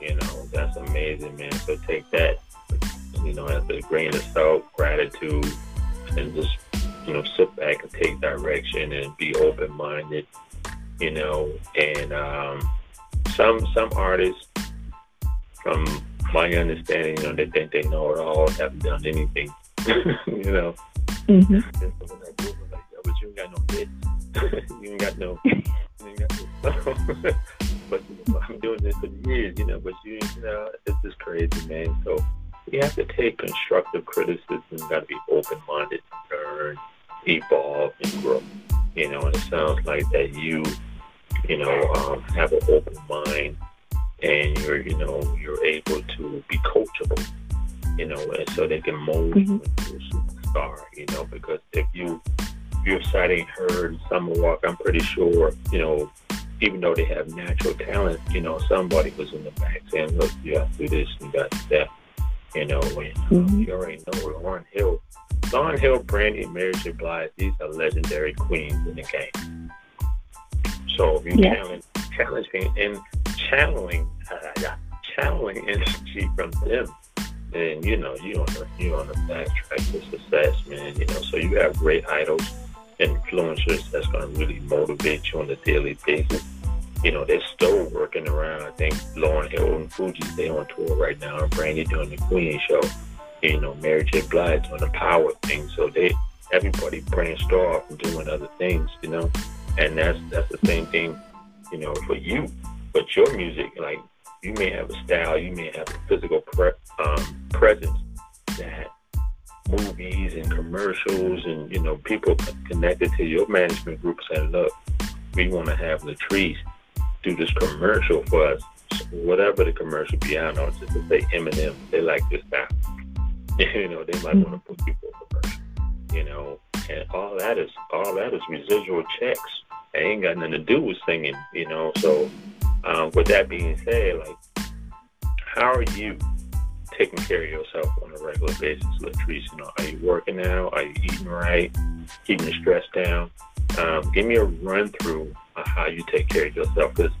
you know, that's amazing, man. So take that you know, as a grain of salt, gratitude, and just, you know, sit back and take direction and be open minded, you know, and um, some some artists, from my understanding, you know, they think they know it all, haven't done anything, you know. Mm-hmm. but you ain't got no hits. you ain't got no. You ain't got no but you know, I'm doing this for years, you know. But you, you know, it's just crazy, man. So you have to take constructive criticism. You got to be open minded, learn, evolve, and grow. You know, and it sounds like that you, you know, um, have an open mind, and you're, you know, you're able to be coachable. You know, and so they can mold mm-hmm. you into a superstar. You know, because if you if you're citing H.E.R Summer Walker, I'm pretty sure, you know, even though they have natural talent, you know, somebody was in the back saying, look, you got to do this, you got that. You know, when mm-hmm. you already know Lauryn Hill, Lauryn Hill, Brandy, and Mary J. Blige, these are legendary queens in the game. So if you yeah. challenge, challenging and channeling, uh, channeling energy from them, then you know you on the you on the fast track to success, man. You know, so you have great idols, influencers that's going to really motivate you on a daily basis you know, they're still working around. I think Lauryn Hill and Fugees, they on tour right now, and Brandy doing the Queen show. You know, Mary J. Blige doing the Power thing. So they, everybody and doing other things, you know. And that's that's the same thing, you know, for you. But your music, like, you may have a style, you may have a physical pre- um, presence that movies and commercials and you know people connected to your management group saying, look, we want to have Latrice do this commercial for us, whatever the commercial be. I know, just to say Eminem, they like this now. you know, they might mm-hmm. want to put people in commercial. You know, and all that is all that is residual checks. It ain't got nothing to do with singing. You know, so um, with that being said, like, how are you taking care of yourself on a regular basis, Latrice? You know, are you working out? Are you eating right? Keeping the stress down? Um, give me a run through of how you take care of yourself. Because,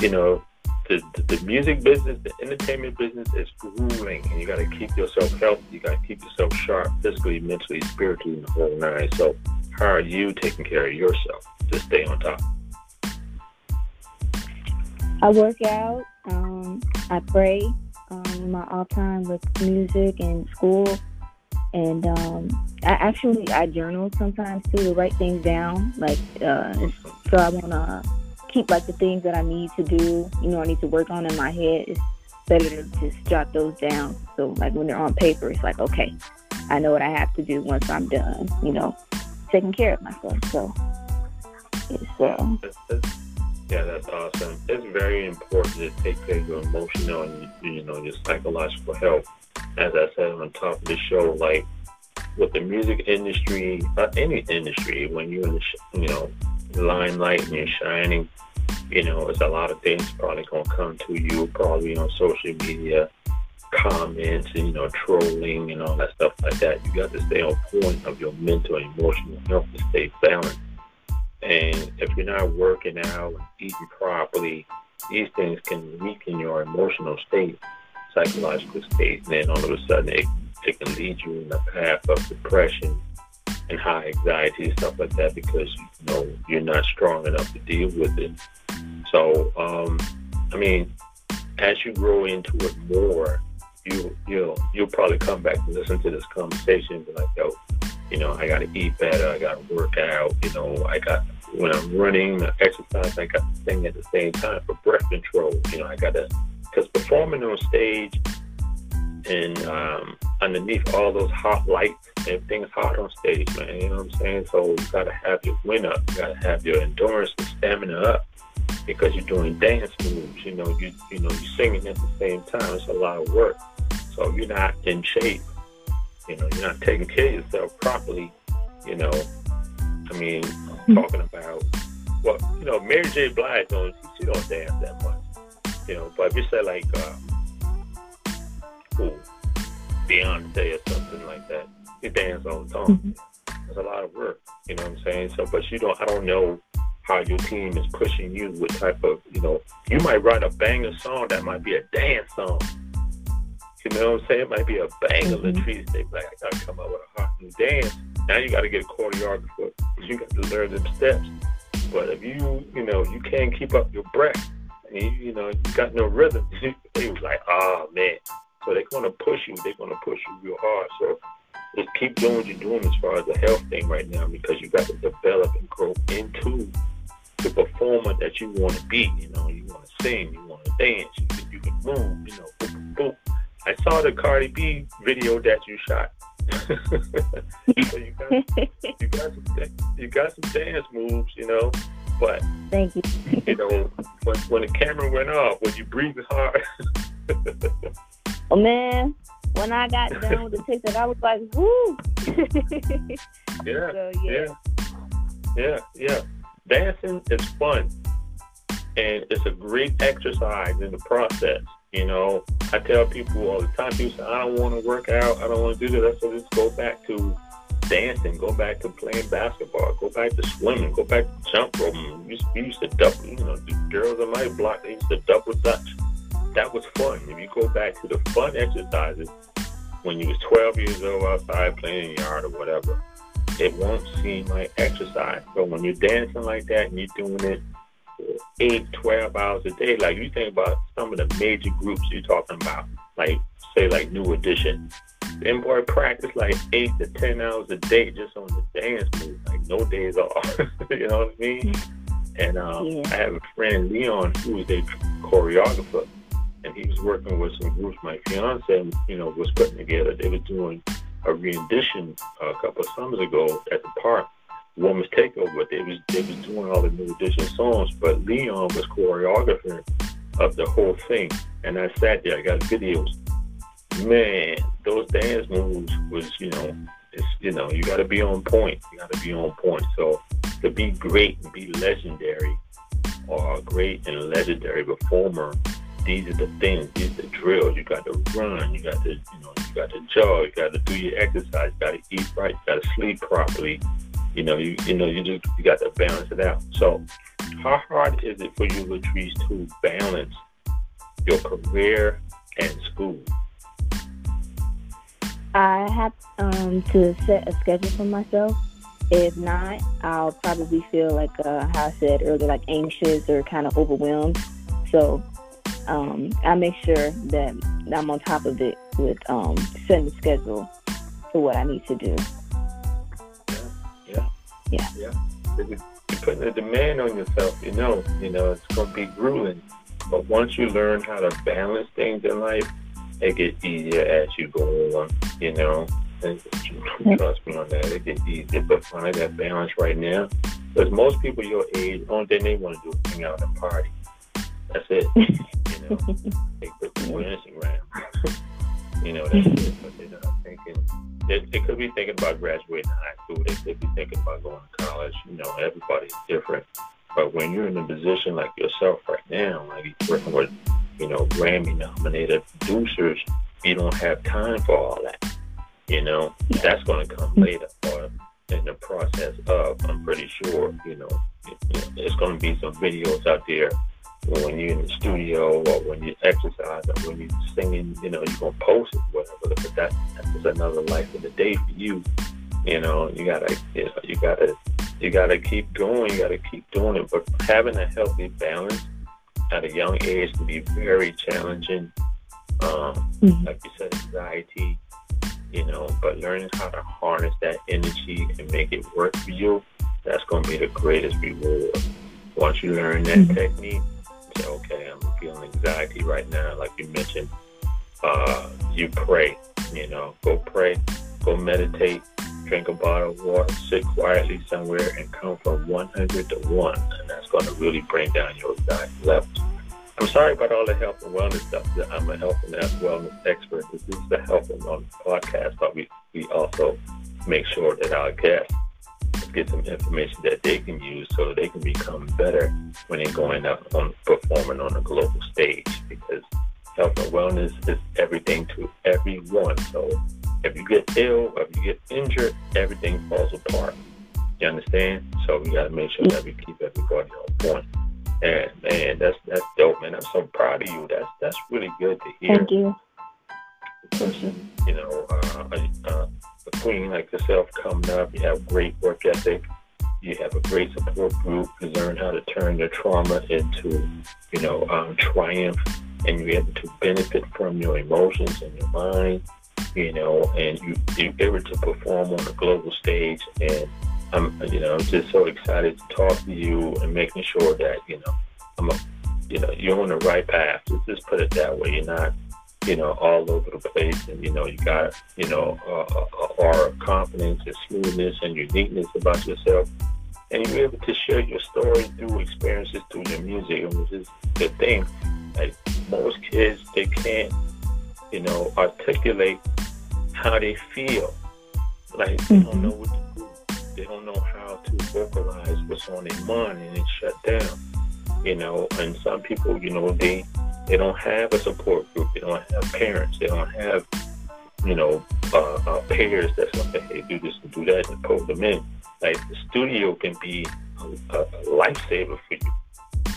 you know, the, the, the music business, the entertainment business is grueling, and you got to keep yourself healthy. You got to keep yourself sharp, physically, mentally, spiritually, and the whole nine. So, how are you taking care of yourself to stay on top? I work out. Um, I pray. Um, my off time with music and school, and um, I actually I journal sometimes too to write things down. Like uh, so, I wanna keep like the things that I need to do. You know, I need to work on in my head. It's better to just jot those down. So like when they're on paper, it's like okay, I know what I have to do once I'm done. You know, taking care of myself. So it's uh, yeah, that's awesome. It's very important to take care of your emotional and you know your psychological health. As I said on top of the show, like with the music industry, uh, any industry, when you're in the sh- you know limelight and you're shining, you know, it's a lot of things probably gonna come to you, probably on social media, comments and you know trolling and all that stuff like that. You got to stay on point of your mental and emotional health to stay balanced. And if you're not working out and eating properly, these things can weaken your emotional state, psychological state, and then all of a sudden it, it can lead you in the path of depression and high anxiety and stuff like that because you know you're not strong enough to deal with it. So, um, I mean, as you grow into it more, you you'll you'll probably come back and listen to this conversation and be like, yo, you know, I got to eat better. I got to work out. You know, I got when I'm running, exercise, I got to sing at the same time for breath control. You know, I got to because performing on stage and um, underneath all those hot lights, everything's hot on stage, man. You know what I'm saying? So you got to have your win up. You got to have your endurance and stamina up because you're doing dance moves. You know, you you know you're singing at the same time. It's a lot of work. So if you're not in shape, you know, you're not taking care of yourself properly, you know, I mean, I'm talking about, well, you know, Mary J. Blige don't, she, she don't dance that much, you know, but if you say like, um, ooh, Beyonce or something like that, you dance all the time. Mm-hmm. It's a lot of work, you know what I'm saying? So, but you don't, I don't know how your team is pushing you, what type of, you know, you might write a banger song that might be a dance song you know what I'm saying? It might be a bang of mm-hmm. Latrice. They like, I gotta come up with a hot new dance. Now you gotta get a choreographer. You got to learn them steps. But if you, you know, you can't keep up your breath, and you, you know, you got no rhythm, they was like, oh man. So they're gonna push you. They're gonna push you real hard. So just keep doing what you're doing as far as the health thing right now because you got to develop and grow into the performer that you want to be. You know, you want to sing, you want to dance, you can, you can move. You know, boop. I saw the Cardi B video that you shot. so you got, you got some you got some dance moves, you know. But thank you. you know, when when the camera went off, when you breathing hard? oh man, when I got done with the TikTok, I was like, woo. yeah, so, yeah, yeah, yeah, yeah. Dancing is fun, and it's a great exercise in the process. You know, I tell people all the time, people say, I don't want to work out, I don't want to do this. Say, just go back to dancing, go back to playing basketball, go back to swimming, go back to jump used, we used to double, you know, the girls in my block, they used to double dutch. That was fun. If you go back to the fun exercises when you was 12 years old outside playing in the yard or whatever, it won't seem like exercise. But when you're dancing like that and you're doing it eight, 12 hours a day. Like you think about some of the major groups you're talking about, like say like New Edition. Them boy practice like eight to ten hours a day just on the dance move, like no days off. you know what I mean? And um, yeah. I have a friend Leon who is a choreographer, and he was working with some groups. My fiance, you know, was putting together. They were doing a rendition a couple of summers ago at the park Woman's Takeover. They was they was doing all the new edition songs, but Leon was choreographer of the whole thing. And I sat there, I got videos. Man, those dance moves was, you know, it's you know, you gotta be on point. You gotta be on point. So to be great and be legendary or a great and legendary performer, these are the things, these are the drills. You got to run, you got to, you know, you got to jog, you got to do your exercise, you got to eat right, you got to sleep properly, you know, you you know, you just you got to balance it out. So, how hard is it for you, Latrice, to balance your career and school? I have um, to set a schedule for myself. If not, I'll probably feel like uh, how I said earlier, like anxious or kind of overwhelmed. So um, I make sure that I'm on top of it with um, setting a schedule for what I need to do. Yeah, yeah, yeah, yeah. You're putting a demand on yourself. You know, you know it's going to be grueling. But once you learn how to balance things in life, it gets easier as you go on. You know, and trust me on that. It gets easier. But find that balance right now, because most people your age, only thing they want to do is hang out and party. That's it. You know, the Instagram. you know, that's it. But they're not thinking. They, they could be thinking about graduating high school. They could be thinking about going to college. You know, everybody's different. But when you're in a position like yourself right now, like working with, you know, Grammy nominated producers, you don't have time for all that. You know, that's going to come mm-hmm. later or in the process of, I'm pretty sure, you know, it, it's going to be some videos out there when you're in the studio or when you exercise or when you're singing, you know, you're gonna post it, whatever. But that that's another life of the day for you. You know, you gotta, you, know, you gotta, you gotta keep going. You gotta keep doing it. But having a healthy balance at a young age can be very challenging. Um, mm-hmm. Like you said, anxiety. You know, but learning how to harness that energy and make it work for you, that's gonna be the greatest reward. Once you learn that mm-hmm. technique say, okay, I'm feeling anxiety right now, like you mentioned, uh, you pray, you know, go pray, go meditate, drink a bottle of water, sit quietly somewhere, and come from 100 to 1. And that's going to really bring down your anxiety levels. I'm sorry about all the health and wellness stuff. I'm a health and wellness expert. This is the Health and Wellness podcast, but we, we also make sure that our guests get some information that they can use so they can become better when they're going up on performing on a global stage because health and wellness is everything to everyone. So if you get ill or if you get injured, everything falls apart. You understand? So we gotta make sure that we keep everybody on point. And man, that's that's dope, man. I'm so proud of you. That's that's really good to hear. Thank you. You know, uh, queen like yourself coming up, you have great work ethic, you have a great support group, you learn how to turn your trauma into, you know, um, triumph, and you're able to benefit from your emotions and your mind, you know, and you, you're able to perform on a global stage. And I'm, you know, I'm just so excited to talk to you and making sure that, you know, I'm a, you know, you're on the right path. Let's just put it that way. You're not you know, all over the place. And, you know, you got, you know, uh, aura of confidence and smoothness and uniqueness about yourself. And you're able to share your story through experiences through your music, which is the thing. Like most kids, they can't, you know, articulate how they feel. Like they don't know what to do. They don't know how to vocalize what's on their mind and it's shut down. You know, and some people, you know, they they don't have a support group. They don't have parents. They don't have, you know, uh, uh, peers that's going to hey, do this and do that and pull them in. Like the studio can be a, a lifesaver for you.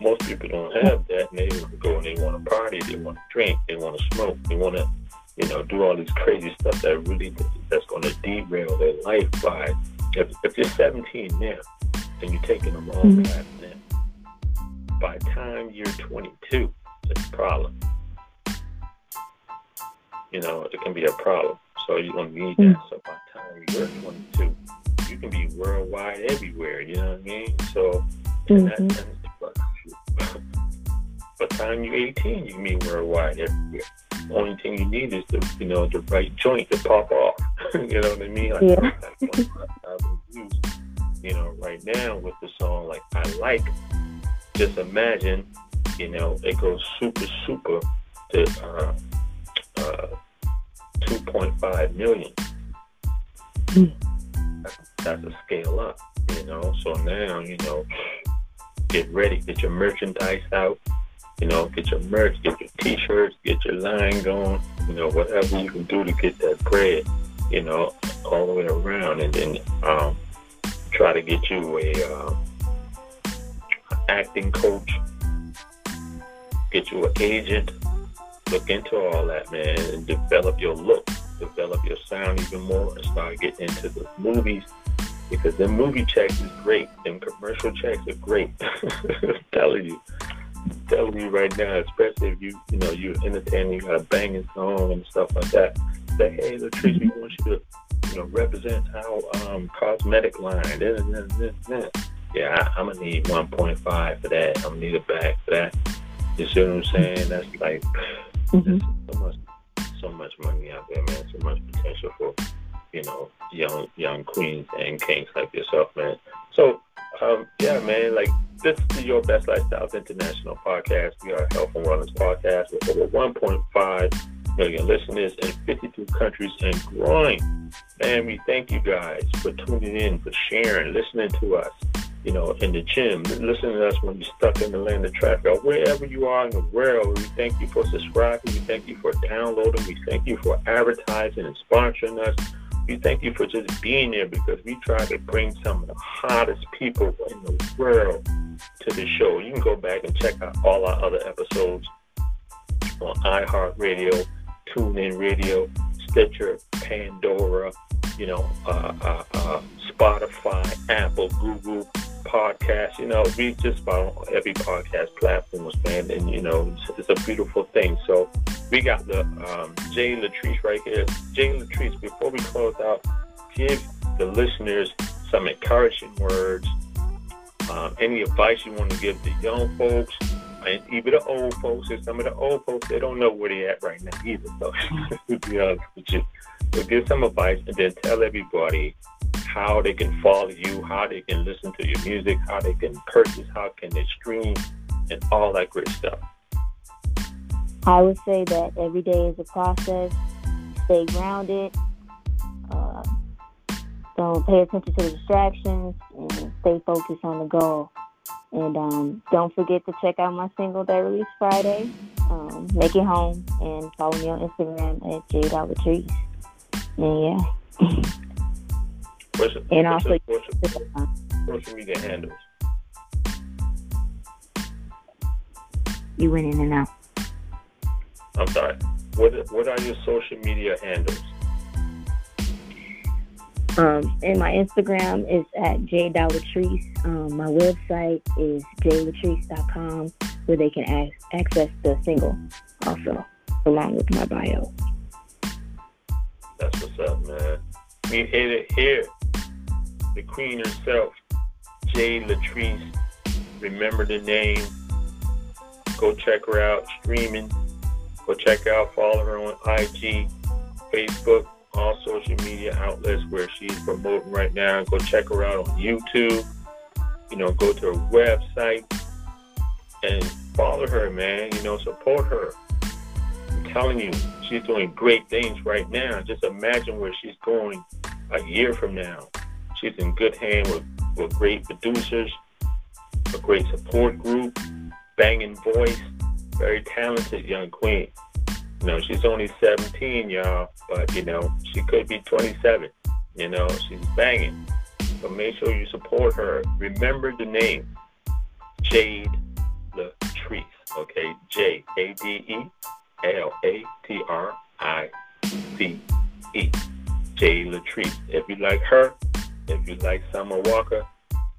Most people don't have that, and they want to go and they want to party, they want to drink, they want to smoke, they want to, you know, do all this crazy stuff that really that's going to derail their life. By if, if you're 17 now and you're taking them all mm-hmm. By time you're 22, it's a problem. You know, it can be a problem. So you're going to need that. Mm. So by time you're 22, you can be worldwide everywhere. You know what I mean? So, mm-hmm. that, by the time you're 18, you can be worldwide everywhere. The only thing you need is the, you know, the right joint to pop off. you know what I mean? Like, yeah. you know, right now with the song like I Like, just imagine, you know, it goes super, super to uh, uh, 2.5 million. Mm. That's, a scale up, you know. So now, you know, get ready, get your merchandise out, you know, get your merch, get your t-shirts, get your line going, you know, whatever you can do to get that bread, you know, all the way around, and then um, try to get you a uh, acting coach. get you an agent. Look into all that, man, and develop your look, develop your sound even more, and start getting into the movies because the movie checks is great. Them commercial checks are great. I'm telling you. I'm telling you right now, especially if you you know you're entertaining, you got a banging song and stuff like that. Say, hey, Latrice, we want you to you know represent our um, cosmetic line. Yeah, I, am gonna need 1.5 for that. I'm gonna need a bag for that. You see what I'm saying? That's like mm-hmm. so much, so much money out there, man. So much potential for you know, young young queens and kings like yourself, man. So, um, yeah, man, like this is your Best Lifestyles International podcast. We are a health and wellness podcast with over 1.5 million listeners in 52 countries and growing. Man, we thank you guys for tuning in, for sharing, listening to us. You know, in the gym, Listen to us when you're stuck in the land of traffic, or wherever you are in the world. We thank you for subscribing. We thank you for downloading. We thank you for advertising and sponsoring us we thank you for just being there because we try to bring some of the hottest people in the world to the show. You can go back and check out all our other episodes on iHeartRadio, TuneIn Radio, Stitcher, Pandora, you know, uh, uh, uh, Spotify, Apple, Google, podcast. You know, we just about every podcast platform was man, and you know, it's, it's, a beautiful thing. So we got the um, Jay Latrice right here. Jay Latrice, before we close out, give the listeners some encouraging words. Um, any advice you want to give the young folks and even the old folks, and some of the old folks, they don't know where they're at right now either. So, to be honest with you, so give some advice and then tell everybody how they can follow you, how they can listen to your music, how they can purchase, how can they stream, and all that great stuff. I would say that every day is a process. Stay grounded. Uh, don't pay attention to the distractions and stay focused on the goal. And um, don't forget to check out my single that released Friday, um, Make It Home, and follow me on Instagram at Jade Latrice. And yeah. What's, and what's also social, social media handles. You went in and out. I'm sorry. What What are your social media handles? Um, and my Instagram is at jlatrice. Um, my website is jlatrice.com, where they can ac- access the single also, along with my bio. That's what's up, man. We hit it here the queen herself, Jay Latrice. Remember the name. Go check her out streaming. Go check out, follow her on IG, Facebook, all social media outlets where she's promoting right now. Go check her out on YouTube. You know, go to her website and follow her, man. You know, support her. I'm telling you, she's doing great things right now. Just imagine where she's going a year from now. She's in good hand with, with great producers, a great support group, banging voice, very talented young queen. You know, she's only 17, y'all, but you know, she could be 27. You know, she's banging. So make sure you support her. Remember the name, Jade Latrice. Okay, J A D E L A T R I C E. Jade Latrice. If you like her, if you like Summer Walker,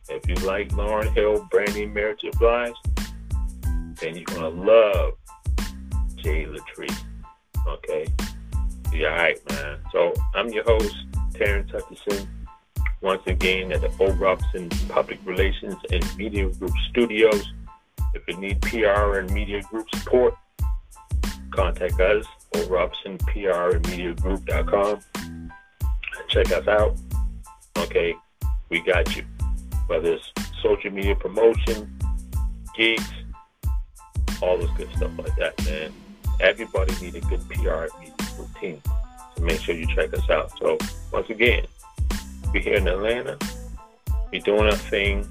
if you like Lauryn Hill, Brandy J. Blige, then you're gonna love Jay Latrice. Okay? Yeah, alright, man. So I'm your host, Terrence Hutchinson, Once again at the O. Robinson Public Relations and Media Group Studios. If you need PR and media group support, contact us, O. Robinson PR and Media Group.com. Check us out okay, we got you. Whether it's social media promotion, gigs, all this good stuff like that, man. Everybody needs a good PR routine. So make sure you check us out. So once again, we're here in Atlanta. We're doing our thing,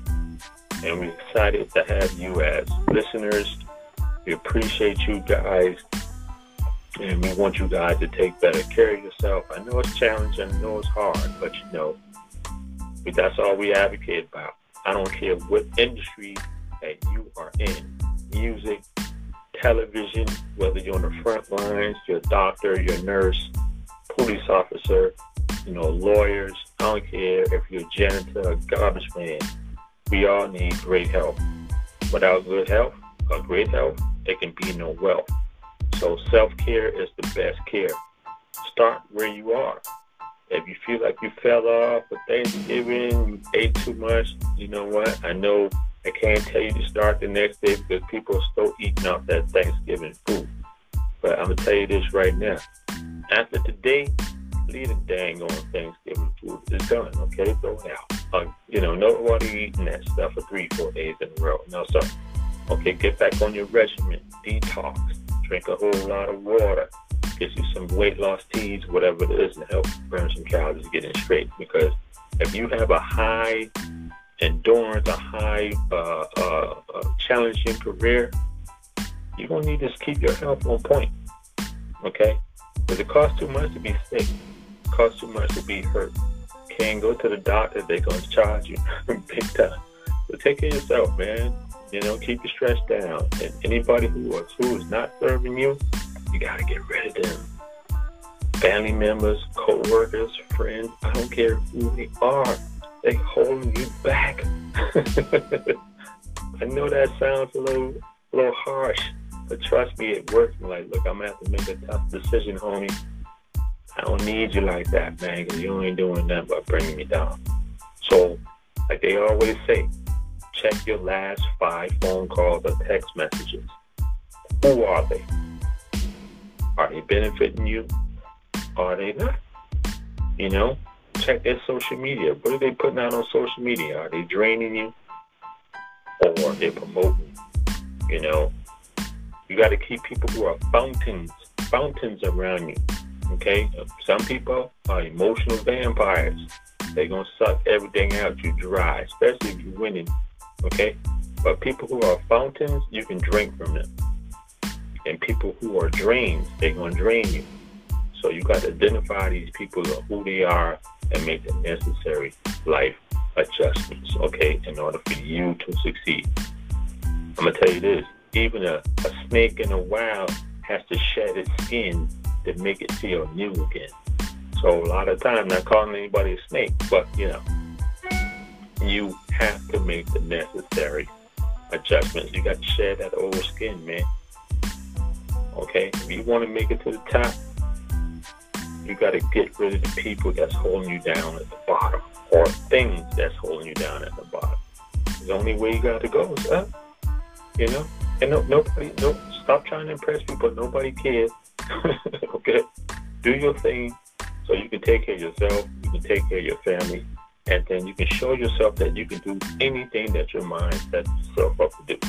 and we're excited to have you as listeners. We appreciate you guys, and we want you guys to take better care of yourself. I know it's challenging, I know it's hard, but you know, that's all we advocate about. I don't care what industry that you are in music, television, whether you're on the front lines, you're a doctor, you're a nurse, police officer, you know, lawyers, I don't care if you're a janitor, a garbage man, we all need great health. Without good health or great health, there can be no wealth. So self care is the best care. Start where you are. If you feel like you fell off for Thanksgiving, you ate too much, you know what? I know I can't tell you to start the next day because people are still eating off that Thanksgiving food. But I'm gonna tell you this right now. After today, leave the dang on Thanksgiving food. It's done, okay? Throw it out. Uh, you know, nobody eating that stuff for three, four days in a row. No, sir. Okay, get back on your regimen. Detox. Drink a whole lot of water. Get you some weight loss teas, whatever it is, to help burn some calories, get in straight. Because if you have a high endurance, a high uh, uh, uh, challenging career, you're to need to keep your health on point. Okay? Because it costs too much to be sick. It costs too much to be hurt. Can't go to the doctor, they're to charge you big time. So take care of yourself, man. You know, keep your stress down. And anybody who is, who is not serving you, you got to get rid of them. Family members, co-workers, friends, I don't care who they are they holding you back. I know that sounds a little, a little harsh, but trust me, it works. I'm like, look, I'm gonna have to make a tough decision, homie. I don't need you like that, man, because you ain't doing nothing but bringing me down. So, like they always say, check your last five phone calls or text messages. Who are they? Are they benefiting you? Are they not? You know, check their social media. What are they putting out on social media? Are they draining you? Or are they promoting? You know, you got to keep people who are fountains, fountains around you. Okay? Some people are emotional vampires. They're going to suck everything out you dry, especially if you're winning. Okay? But people who are fountains, you can drink from them. And people who are drains, they're going to drain you. So you got to identify these people of who they are and make the necessary life adjustments, okay, in order for you to succeed. I'm gonna tell you this: even a, a snake in the wild has to shed its skin to make it feel new again. So a lot of times, not calling anybody a snake, but you know, you have to make the necessary adjustments. You got to shed that old skin, man. Okay, if you want to make it to the top, you got to get rid of the people that's holding you down at the bottom or things that's holding you down at the bottom. The only way you got to go is up. You know? And no, nobody, no, stop trying to impress people. Nobody cares. okay? Do your thing so you can take care of yourself, you can take care of your family, and then you can show yourself that you can do anything that your mind sets yourself up to do.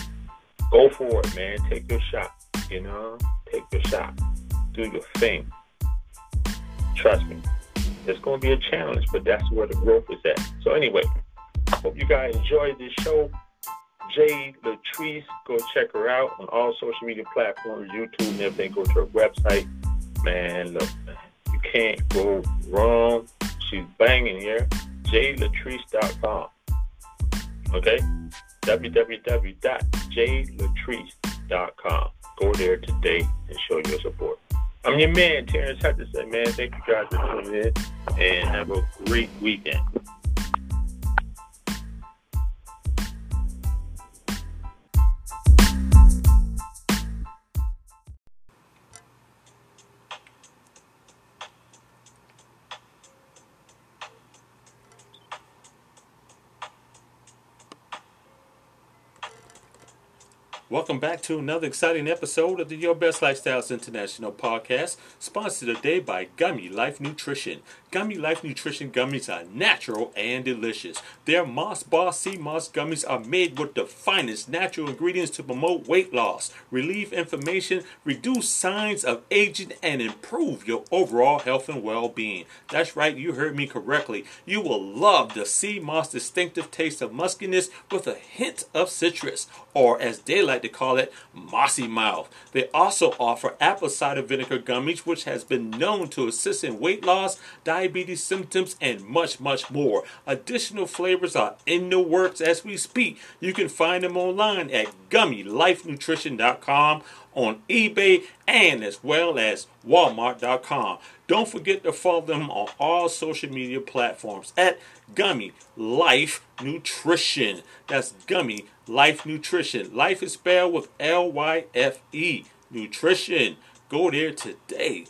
Go for it, man. Take your shot. You know? Take your shot. Do your thing. Trust me. It's going to be a challenge, but that's where the growth is at. So anyway, hope you guys enjoyed this show. Jay Latrice, go check her out on all social media platforms, YouTube and everything. Go to her website. Man, look, you can't go wrong. She's banging here. JayLatrice.com. Okay? www.jaylatrice.com. Go there today and show your support. I'm your man, Terrence Hutchinson, man. Thank you guys for tuning in and have a great weekend. Welcome back to another exciting episode of the Your Best Lifestyles International podcast, sponsored today by Gummy Life Nutrition. Gummy Life Nutrition gummies are natural and delicious. Their Moss Bar Sea Moss gummies are made with the finest natural ingredients to promote weight loss, relieve inflammation, reduce signs of aging, and improve your overall health and well-being. That's right, you heard me correctly. You will love the Sea Moss distinctive taste of muskiness with a hint of citrus, or as they like like to call it mossy mouth. They also offer apple cider vinegar gummies, which has been known to assist in weight loss, diabetes symptoms, and much, much more. Additional flavors are in the works as we speak. You can find them online at gummylyfenutrition.com on eBay and as well as walmart.com. Don't forget to follow them on all social media platforms at Gummy Lyfe Nutrition. That's Gummy Lyfe Nutrition. Life is spelled with L Y F E. Nutrition. Go there today.